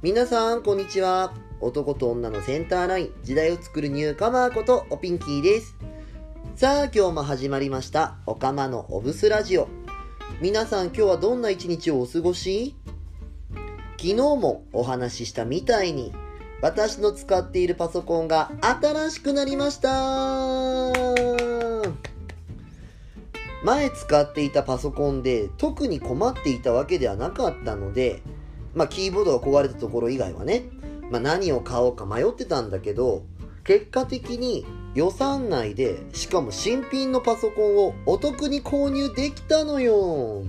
皆さん、こんにちは。男と女のセンターライン、時代を作るニューカマーこと、おピンキーです。さあ、今日も始まりました、おかまのおブスラジオ。皆さん、今日はどんな一日をお過ごし？昨日もお話ししたみたいに、私の使っているパソコンが新しくなりました前使っていたパソコンで特に困っていたわけではなかったので、まあ、キーボードが壊れたところ以外はね、まあ、何を買おうか迷ってたんだけど、結果的に予算内で、しかも新品のパソコンをお得に購入できたのよ。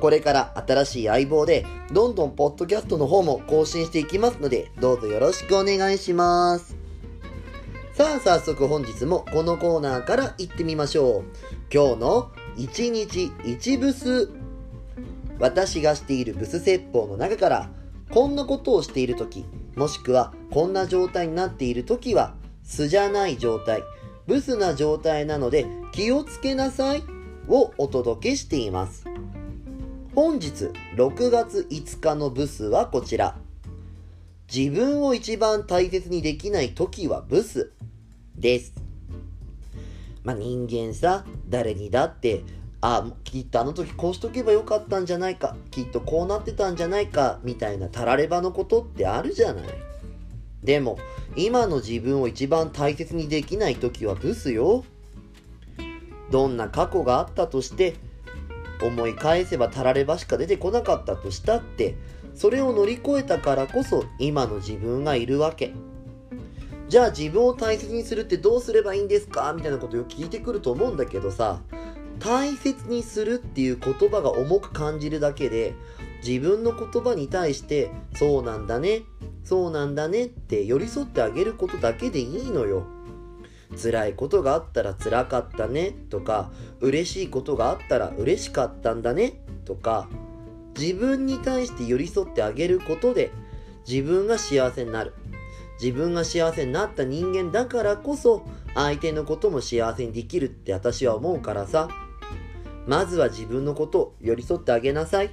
これから新しい相棒で、どんどんポッドキャストの方も更新していきますので、どうぞよろしくお願いします。さあ、早速本日もこのコーナーから行ってみましょう。今日の1日1ブス。私がしているブス説法の中から、こんなことをしているとき、もしくはこんな状態になっているときは、素じゃない状態、ブスな状態なので気をつけなさいをお届けしています。本日6月5日のブスはこちら。自分を一番大切にできない時はブスです。まあ、人間さ、誰にだって、あ、きっとあの時こうしとけばよかったんじゃないか、きっとこうなってたんじゃないか、みたいなたらればのことってあるじゃない。でも、今の自分を一番大切にできない時はブスよ。どんな過去があったとして、思い返せばたらればしか出てこなかったとしたって、それを乗り越えたからこそ今の自分がいるわけ。じゃあ自分を大切にするってどうすればいいんですか？みたいなことを聞いてくると思うんだけどさ、大切にするっていう言葉が重く感じるだけで、自分の言葉に対して、そうなんだね、そうなんだねって寄り添ってあげることだけでいいのよ。辛いことがあったら辛かったねとか、嬉しいことがあったら嬉しかったんだねとか、自分に対して寄り添ってあげることで自分が幸せになる。自分が幸せになった人間だからこそ相手のことも幸せにできるって私は思うからさ。まずは自分のことを寄り添ってあげなさい。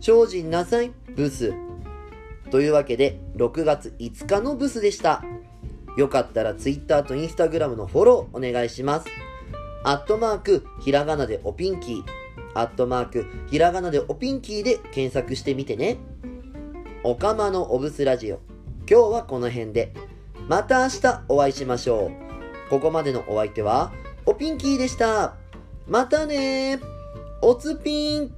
精進なさい、ブス。というわけで、6月5日のブスでした。よかったら Twitter と Instagram のフォローお願いします。アットマーク、ひらがなでおピンキー。アットマーク、ひらがなでおピンキーで検索してみてね。おかまのおブスラジオ。今日はこの辺で。また明日お会いしましょう。ここまでのお相手は、おピンキーでした。またねおつぴん